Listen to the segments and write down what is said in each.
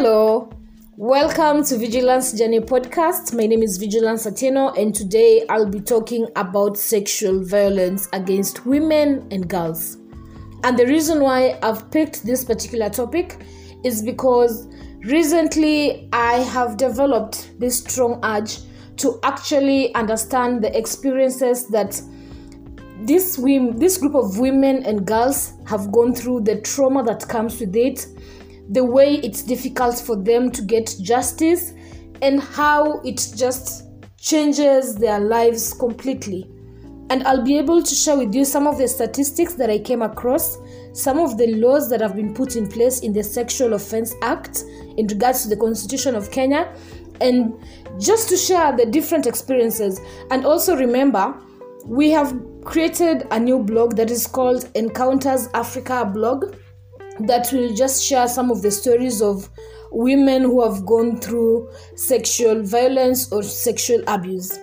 Hello, welcome to Vigilance Journey podcast. My name is Vigilance Atieno, and today I'll be talking about sexual violence against women and girls. And the reason why I've picked this particular topic is because recently I have developed this strong urge to actually understand the experiences that this women, this group of women and girls have gone through, the trauma that comes with it, the way it's difficult for them to get justice, and how it just changes their lives completely. And I'll be able to share with you some of the statistics that I came across, some of the laws that have been put in place in the Sexual Offense Act in regards to the Constitution of Kenya, and just to share the different experiences. And also remember, we have created a new blog that is called Encounters Africa blog that will just share some of the stories of women who have gone through sexual violence or sexual abuse.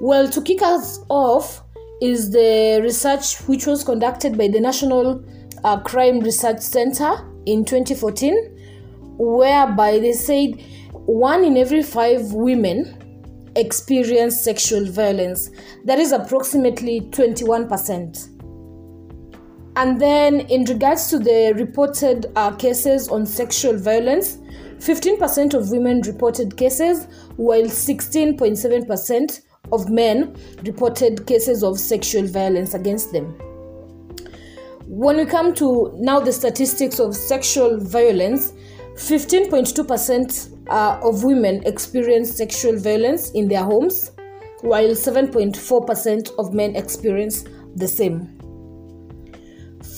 Well, to kick us off is the research which was conducted by the National uh, Crime Research Center in 2014, whereby they said one in every five women experience sexual violence. That is approximately 21%. And then, in regards to the reported uh, cases on sexual violence, 15% of women reported cases, while 16.7% of men reported cases of sexual violence against them. When we come to now the statistics of sexual violence, 15.2% uh, of women experience sexual violence in their homes, while 7.4% of men experience the same.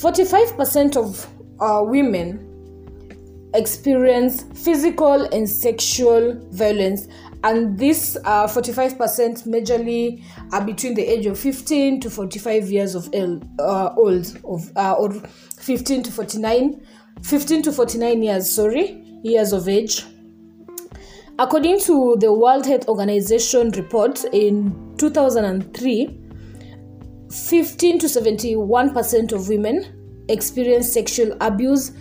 45% of uh, women experience physical and sexual violence and this uh, 45% majorly are between the age of 15 to 45 years of uh, old of uh, or 15 to 49 15 to 49 years sorry years of age. According to the world health organization report in 2003 15 to 71% of women experience sexual abuse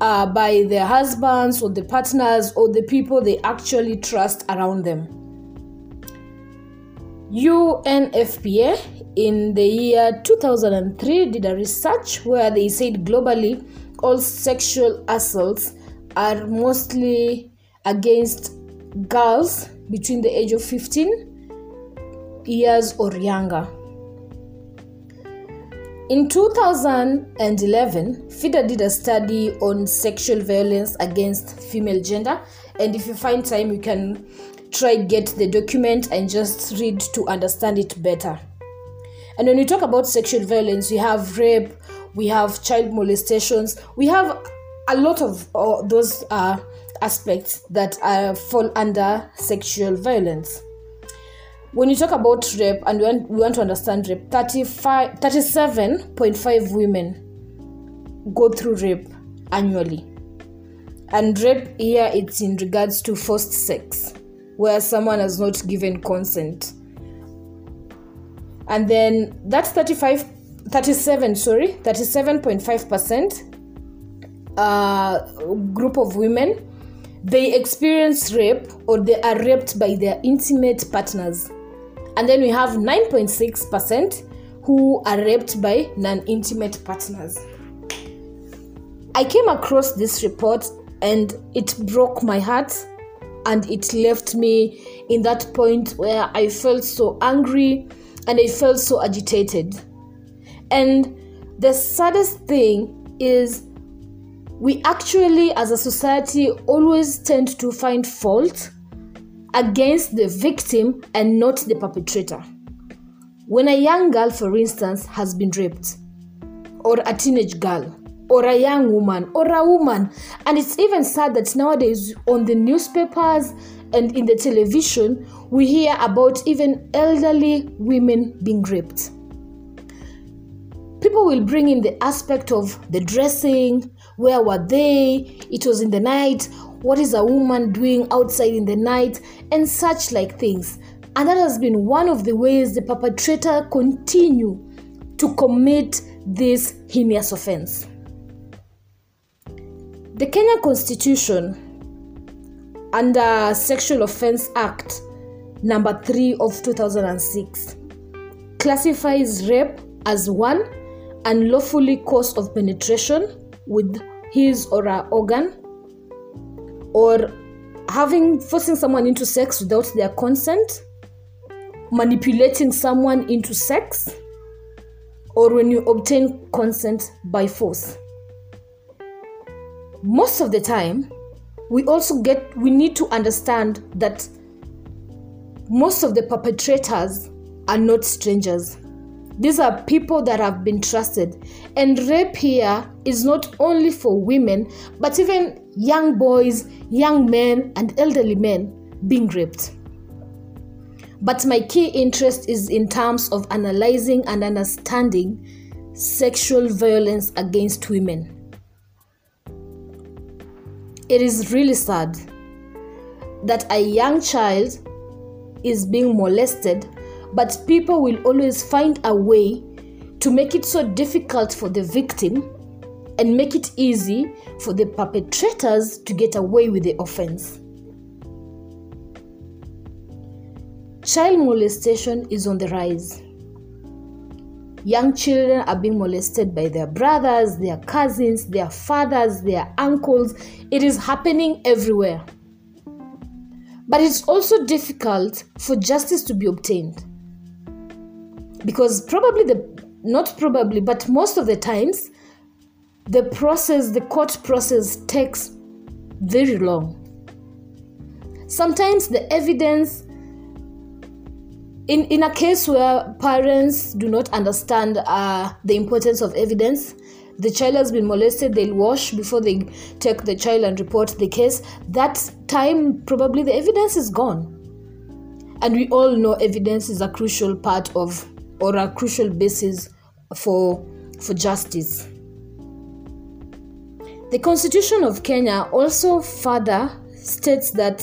uh, by their husbands or the partners or the people they actually trust around them. UNFPA in the year 2003 did a research where they said globally all sexual assaults are mostly against girls between the age of 15 years or younger. In 2011, FIDA did a study on sexual violence against female gender, and if you find time, you can try get the document and just read to understand it better. And when we talk about sexual violence, we have rape, we have child molestations, we have a lot of uh, those uh, aspects that uh, fall under sexual violence when you talk about rape and we want, we want to understand rape 35 37.5 women go through rape annually. And rape here it's in regards to forced sex where someone has not given consent. And then that's 35 37 sorry 37.5 percent uh, group of women they experience rape or they are raped by their intimate partners and then we have 9.6% who are raped by non intimate partners. I came across this report and it broke my heart and it left me in that point where I felt so angry and I felt so agitated. And the saddest thing is, we actually, as a society, always tend to find fault against the victim and not the perpetrator. When a young girl, for instance, has been raped, or a teenage girl, or a young woman, or a woman, and it's even sad that nowadays on the newspapers and in the television, we hear about even elderly women being raped. People will bring in the aspect of the dressing, where were they, it was in the night, what is a woman doing outside in the night, and such like things. And that has been one of the ways the perpetrator continue to commit this heinous offense. The Kenya Constitution under Sexual Offense Act number 3 of 2006 classifies rape as one unlawfully cause of penetration with his or her organ or having forcing someone into sex without their consent manipulating someone into sex or when you obtain consent by force. Most of the time we also get we need to understand that most of the perpetrators are not strangers these are people that have been trusted. And rape here is not only for women but even young boys young men and elderly men being raped. But my key interest is in terms of analyzing and understanding sexual violence against women. It is really sad that a young child is being molested, but people will always find a way to make it so difficult for the victim and make it easy for the perpetrators to get away with the offense. Child molestation is on the rise. Young children are being molested by their brothers, their cousins, their fathers, their uncles. It is happening everywhere. But it's also difficult for justice to be obtained. Because probably the, not probably, but most of the times, the process, the court process takes very long. Sometimes the evidence in, in a case where parents do not understand uh, the importance of evidence, the child has been molested, they'll wash before they take the child and report the case. That time, probably the evidence is gone. And we all know evidence is a crucial part of or a crucial basis for, for justice. The Constitution of Kenya also further states that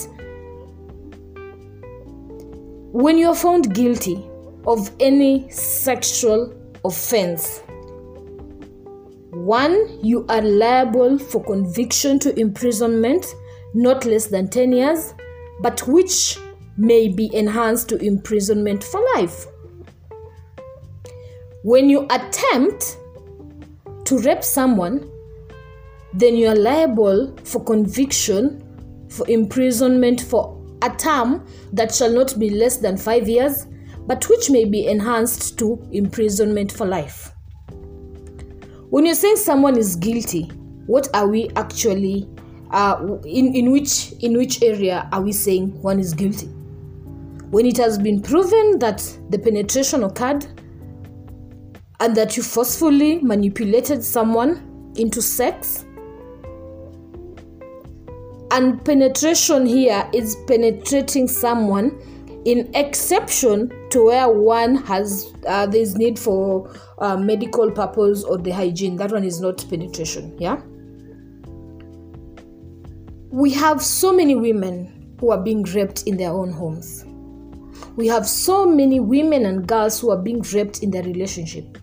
when you are found guilty of any sexual offense, one, you are liable for conviction to imprisonment not less than 10 years, but which may be enhanced to imprisonment for life. When you attempt to rape someone, then you are liable for conviction for imprisonment for a term that shall not be less than five years, but which may be enhanced to imprisonment for life. When you're saying someone is guilty, what are we actually uh, in, in which in which area are we saying one is guilty? When it has been proven that the penetration occurred and that you forcefully manipulated someone into sex. And penetration here is penetrating someone in exception to where one has uh, there's need for uh, medical purpose or the hygiene. That one is not penetration yeah? We have so many women who are being raped in their own homes. We have so many women and girls who are being raped in their relationship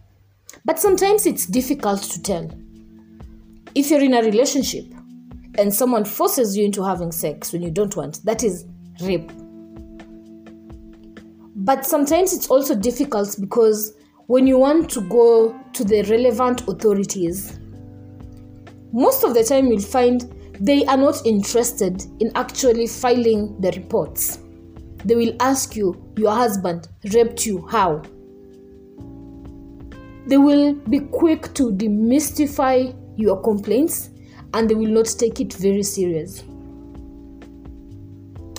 but sometimes it's difficult to tell if you're in a relationship and someone forces you into having sex when you don't want, that is rape. But sometimes it's also difficult because when you want to go to the relevant authorities, most of the time you'll find they are not interested in actually filing the reports. They will ask you, Your husband raped you, how? They will be quick to demystify your complaints and they will not take it very serious.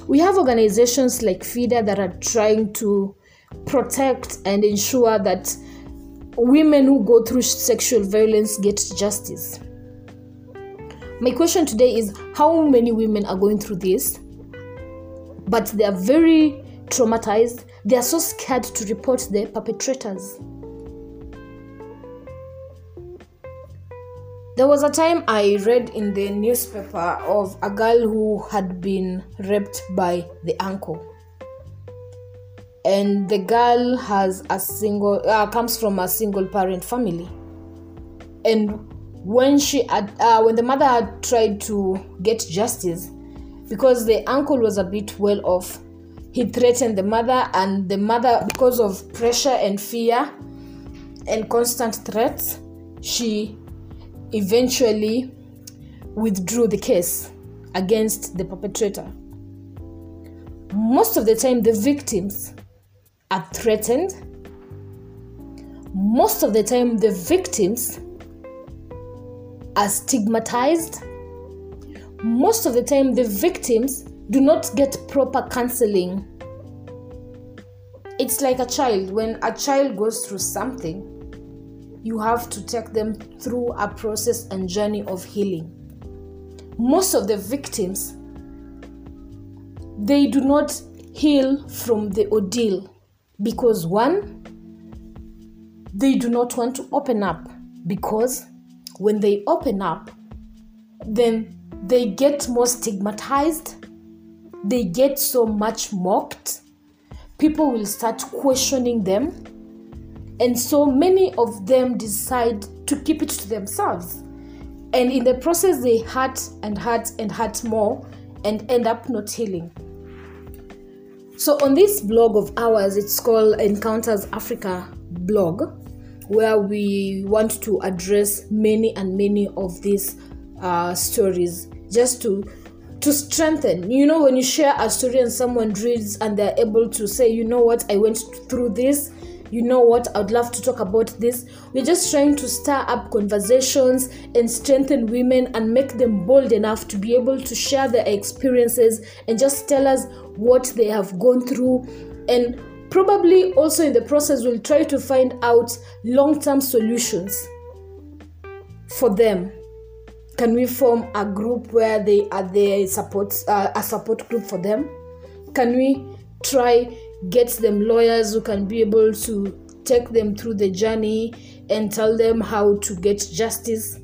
We have organizations like FIDA that are trying to protect and ensure that women who go through sexual violence get justice. My question today is how many women are going through this, but they are very traumatized, they are so scared to report the perpetrators. There was a time I read in the newspaper of a girl who had been raped by the uncle. And the girl has a single uh, comes from a single parent family. And when she uh, when the mother had tried to get justice, because the uncle was a bit well off he threatened the mother and the mother because of pressure and fear and constant threats she eventually withdrew the case against the perpetrator most of the time the victims are threatened most of the time the victims are stigmatized most of the time the victims do not get proper counseling. It's like a child. When a child goes through something, you have to take them through a process and journey of healing. Most of the victims, they do not heal from the ordeal because one, they do not want to open up because when they open up, then they get more stigmatized they get so much mocked, people will start questioning them, and so many of them decide to keep it to themselves. And in the process, they hurt and hurt and hurt more and end up not healing. So, on this blog of ours, it's called Encounters Africa blog, where we want to address many and many of these uh, stories just to to strengthen. You know, when you share a story and someone reads and they're able to say, you know what, I went through this, you know what, I'd love to talk about this. We're just trying to stir up conversations and strengthen women and make them bold enough to be able to share their experiences and just tell us what they have gone through. And probably also in the process, we'll try to find out long term solutions for them can we form a group where they are the support uh, a support group for them can we try get them lawyers who can be able to take them through the journey and tell them how to get justice.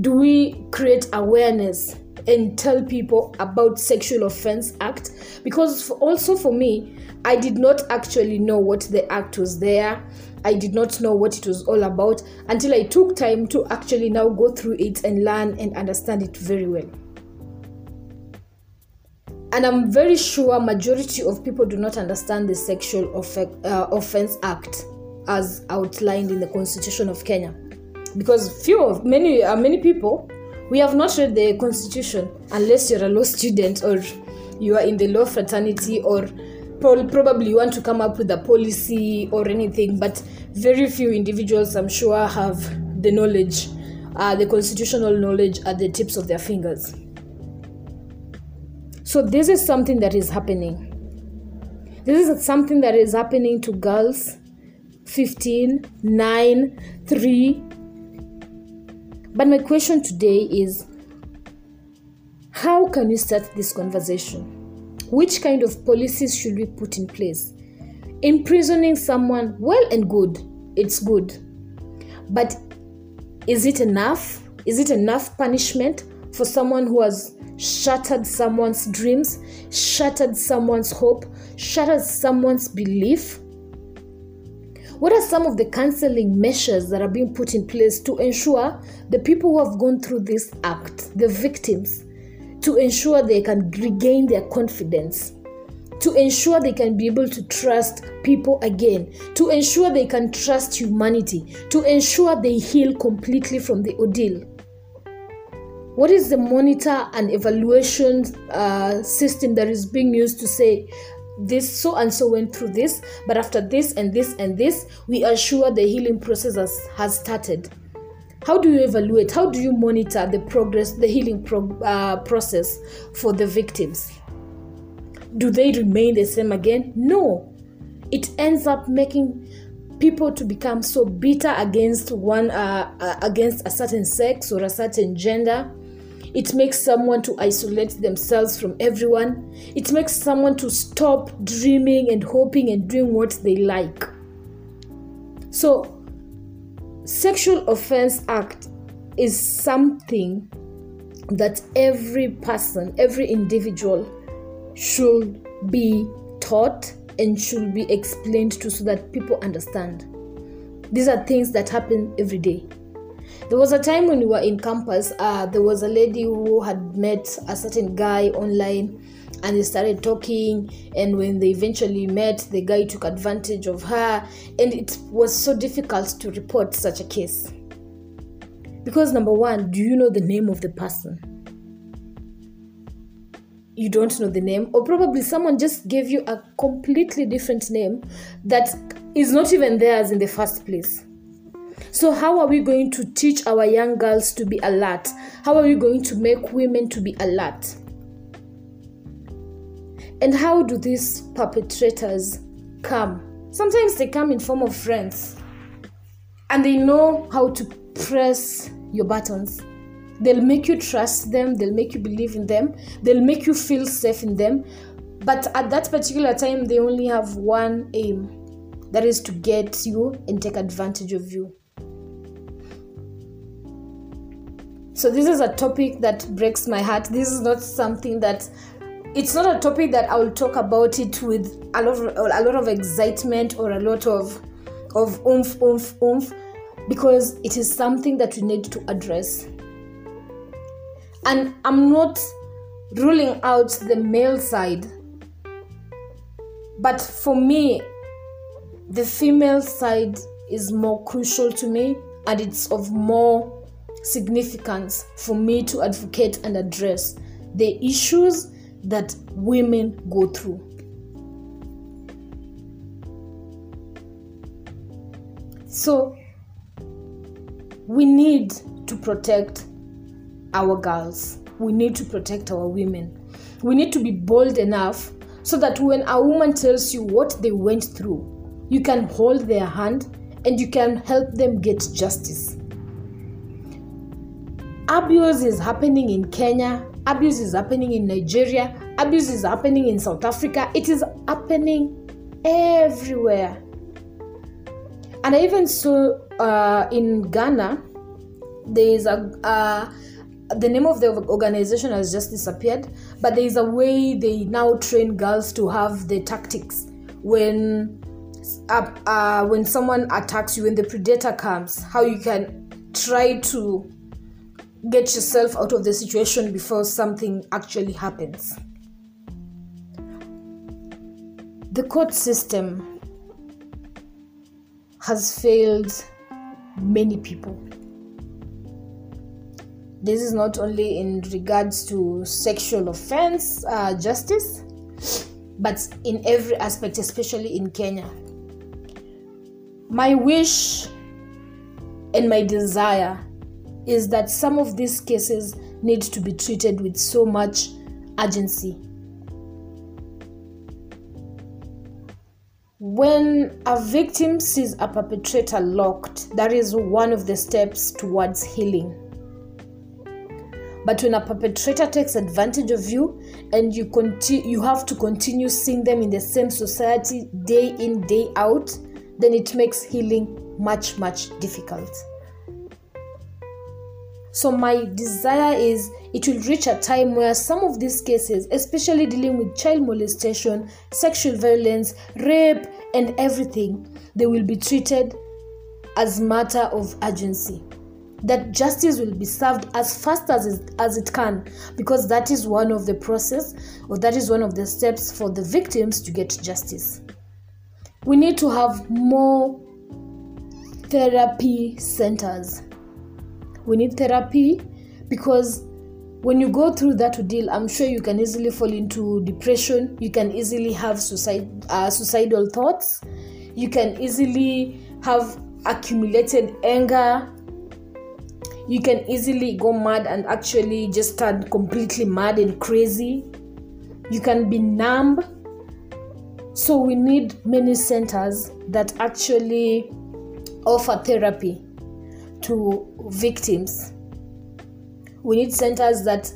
Do we create awareness and tell people about sexual offense act? Because also for me i did not actually know what the act was there. I did not know what it was all about until I took time to actually now go through it and learn and understand it very well. And I'm very sure majority of people do not understand the Sexual uh, Offense Act as outlined in the Constitution of Kenya, because few of many uh, many people we have not read the Constitution unless you're a law student or you are in the law fraternity or probably you want to come up with a policy or anything, but very few individuals, I'm sure, have the knowledge, uh, the constitutional knowledge at the tips of their fingers. So, this is something that is happening. This is something that is happening to girls 15, 9, 3. But my question today is how can we start this conversation? Which kind of policies should we put in place? Imprisoning someone, well and good, it's good. But is it enough? Is it enough punishment for someone who has shattered someone's dreams, shattered someone's hope, shattered someone's belief? What are some of the counseling measures that are being put in place to ensure the people who have gone through this act, the victims, to ensure they can regain their confidence, to ensure they can be able to trust people again, to ensure they can trust humanity, to ensure they heal completely from the ordeal. What is the monitor and evaluation uh, system that is being used to say this so and so went through this, but after this and this and this, we are sure the healing process has, has started? how do you evaluate? How do you monitor the progress the healing pro- uh, process for the victims? Do they remain the same again? No. It ends up making people to become so bitter against one uh, uh, against a certain sex or a certain gender it makes someone to isolate themselves from everyone it makes someone to stop dreaming and hoping and doing what they like so Sexual offense act is something that every person, every individual should be taught and should be explained to so that people understand. These are things that happen every day. There was a time when we were in campus, uh, there was a lady who had met a certain guy online and they started talking. And when they eventually met, the guy took advantage of her, and it was so difficult to report such a case. Because, number one, do you know the name of the person? You don't know the name, or probably someone just gave you a completely different name that is not even theirs in the first place. So, how are we going to teach our young girls to be alert? How are we going to make women to be alert? And how do these perpetrators come? Sometimes they come in form of friends and they know how to press your buttons. They'll make you trust them, they'll make you believe in them, they'll make you feel safe in them. But at that particular time, they only have one aim that is to get you and take advantage of you. So, this is a topic that breaks my heart. This is not something that it's not a topic that I will talk about it with a lot of, a lot of excitement or a lot of of oomph, oomph, oomph, because it is something that we need to address. And I'm not ruling out the male side, but for me, the female side is more crucial to me and it's of more significance for me to advocate and address the issues that women go through. So, we need to protect our girls. We need to protect our women. We need to be bold enough so that when a woman tells you what they went through, you can hold their hand and you can help them get justice. Abuse is happening in Kenya, abuse is happening in Nigeria, abuse is happening in South Africa, it is happening everywhere. And I even saw uh, in Ghana, there is a uh, the name of the organization has just disappeared, but there is a way they now train girls to have the tactics when uh, uh, when someone attacks you, when the predator comes, how you can try to get yourself out of the situation before something actually happens. The court system has failed many people. This is not only in regards to sexual offense uh, justice, but in every aspect, especially in Kenya. My wish and my desire is that some of these cases need to be treated with so much urgency. When a victim sees a perpetrator locked, that is one of the steps towards healing. But when a perpetrator takes advantage of you and you continue you have to continue seeing them in the same society day in day out, then it makes healing much much difficult. So, my desire is it will reach a time where some of these cases, especially dealing with child molestation, sexual violence, rape, and everything, they will be treated as matter of urgency. That justice will be served as fast as it, as it can, because that is one of the process, or that is one of the steps for the victims to get justice. We need to have more therapy centers we need therapy because when you go through that ordeal, I'm sure you can easily fall into depression. You can easily have suicide, uh, suicidal thoughts. You can easily have accumulated anger. You can easily go mad and actually just turn completely mad and crazy. You can be numb. So, we need many centers that actually offer therapy to victims. We need centers that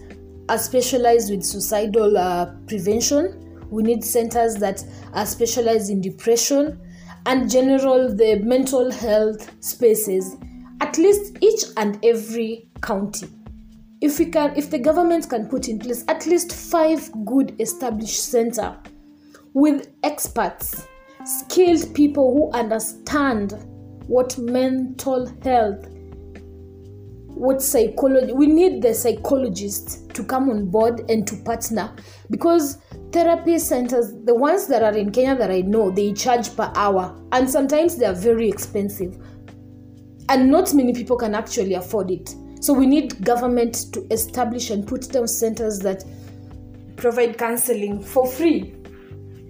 are specialized with suicidal uh, prevention. We need centers that are specialized in depression and general the mental health spaces at least each and every county if we can if the government can put in place at least five good established center with experts skilled people who understand what mental health what psychology we need the psychologist to come on board and to partner. Because therapy centers the ones that are in kenya that i know they charge per hour. And sometimes they are very expensive. And not many people can actually afford it. So we need government to establish and put down centers that provide counseling for free.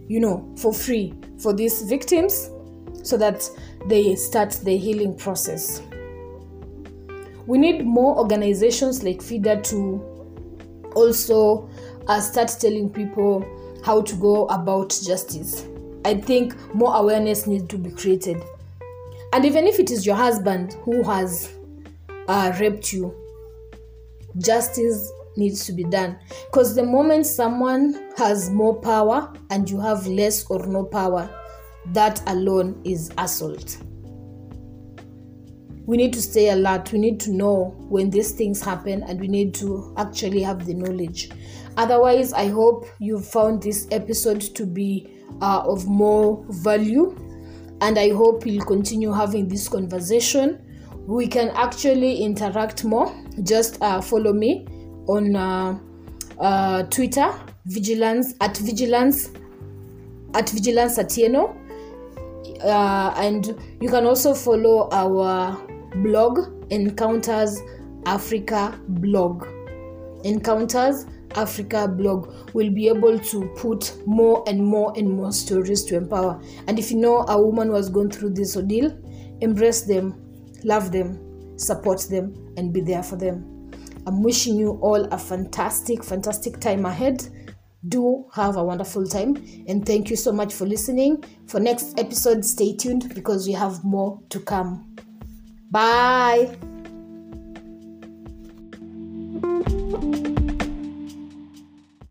You know for free for these victims so that they start the healing process we need more organizations like FIDA to also uh, start telling people how to go about justice. I think more awareness needs to be created. And even if it is your husband who has uh, raped you, justice needs to be done. Because the moment someone has more power and you have less or no power, that alone is assault we need to stay alert. We need to know when these things happen and we need to actually have the knowledge. Otherwise i hope you found this episode to be uh, of more value and i hope you'll continue having this conversation. We can actually interact more. Just uh, follow me on uh, uh twitter vigilance at vigilance at vigilance atieno. Uh, and you can also follow our blog Encounters Africa blog. Encounters Africa blog will be able to put more and more and more stories to empower. And if you know a woman was going through this ordeal, embrace them, love them, support them, and be there for them. I'm wishing you all a fantastic, fantastic time ahead. Do have a wonderful time and thank you so much for listening. For next episode, stay tuned because we have more to come. Bye.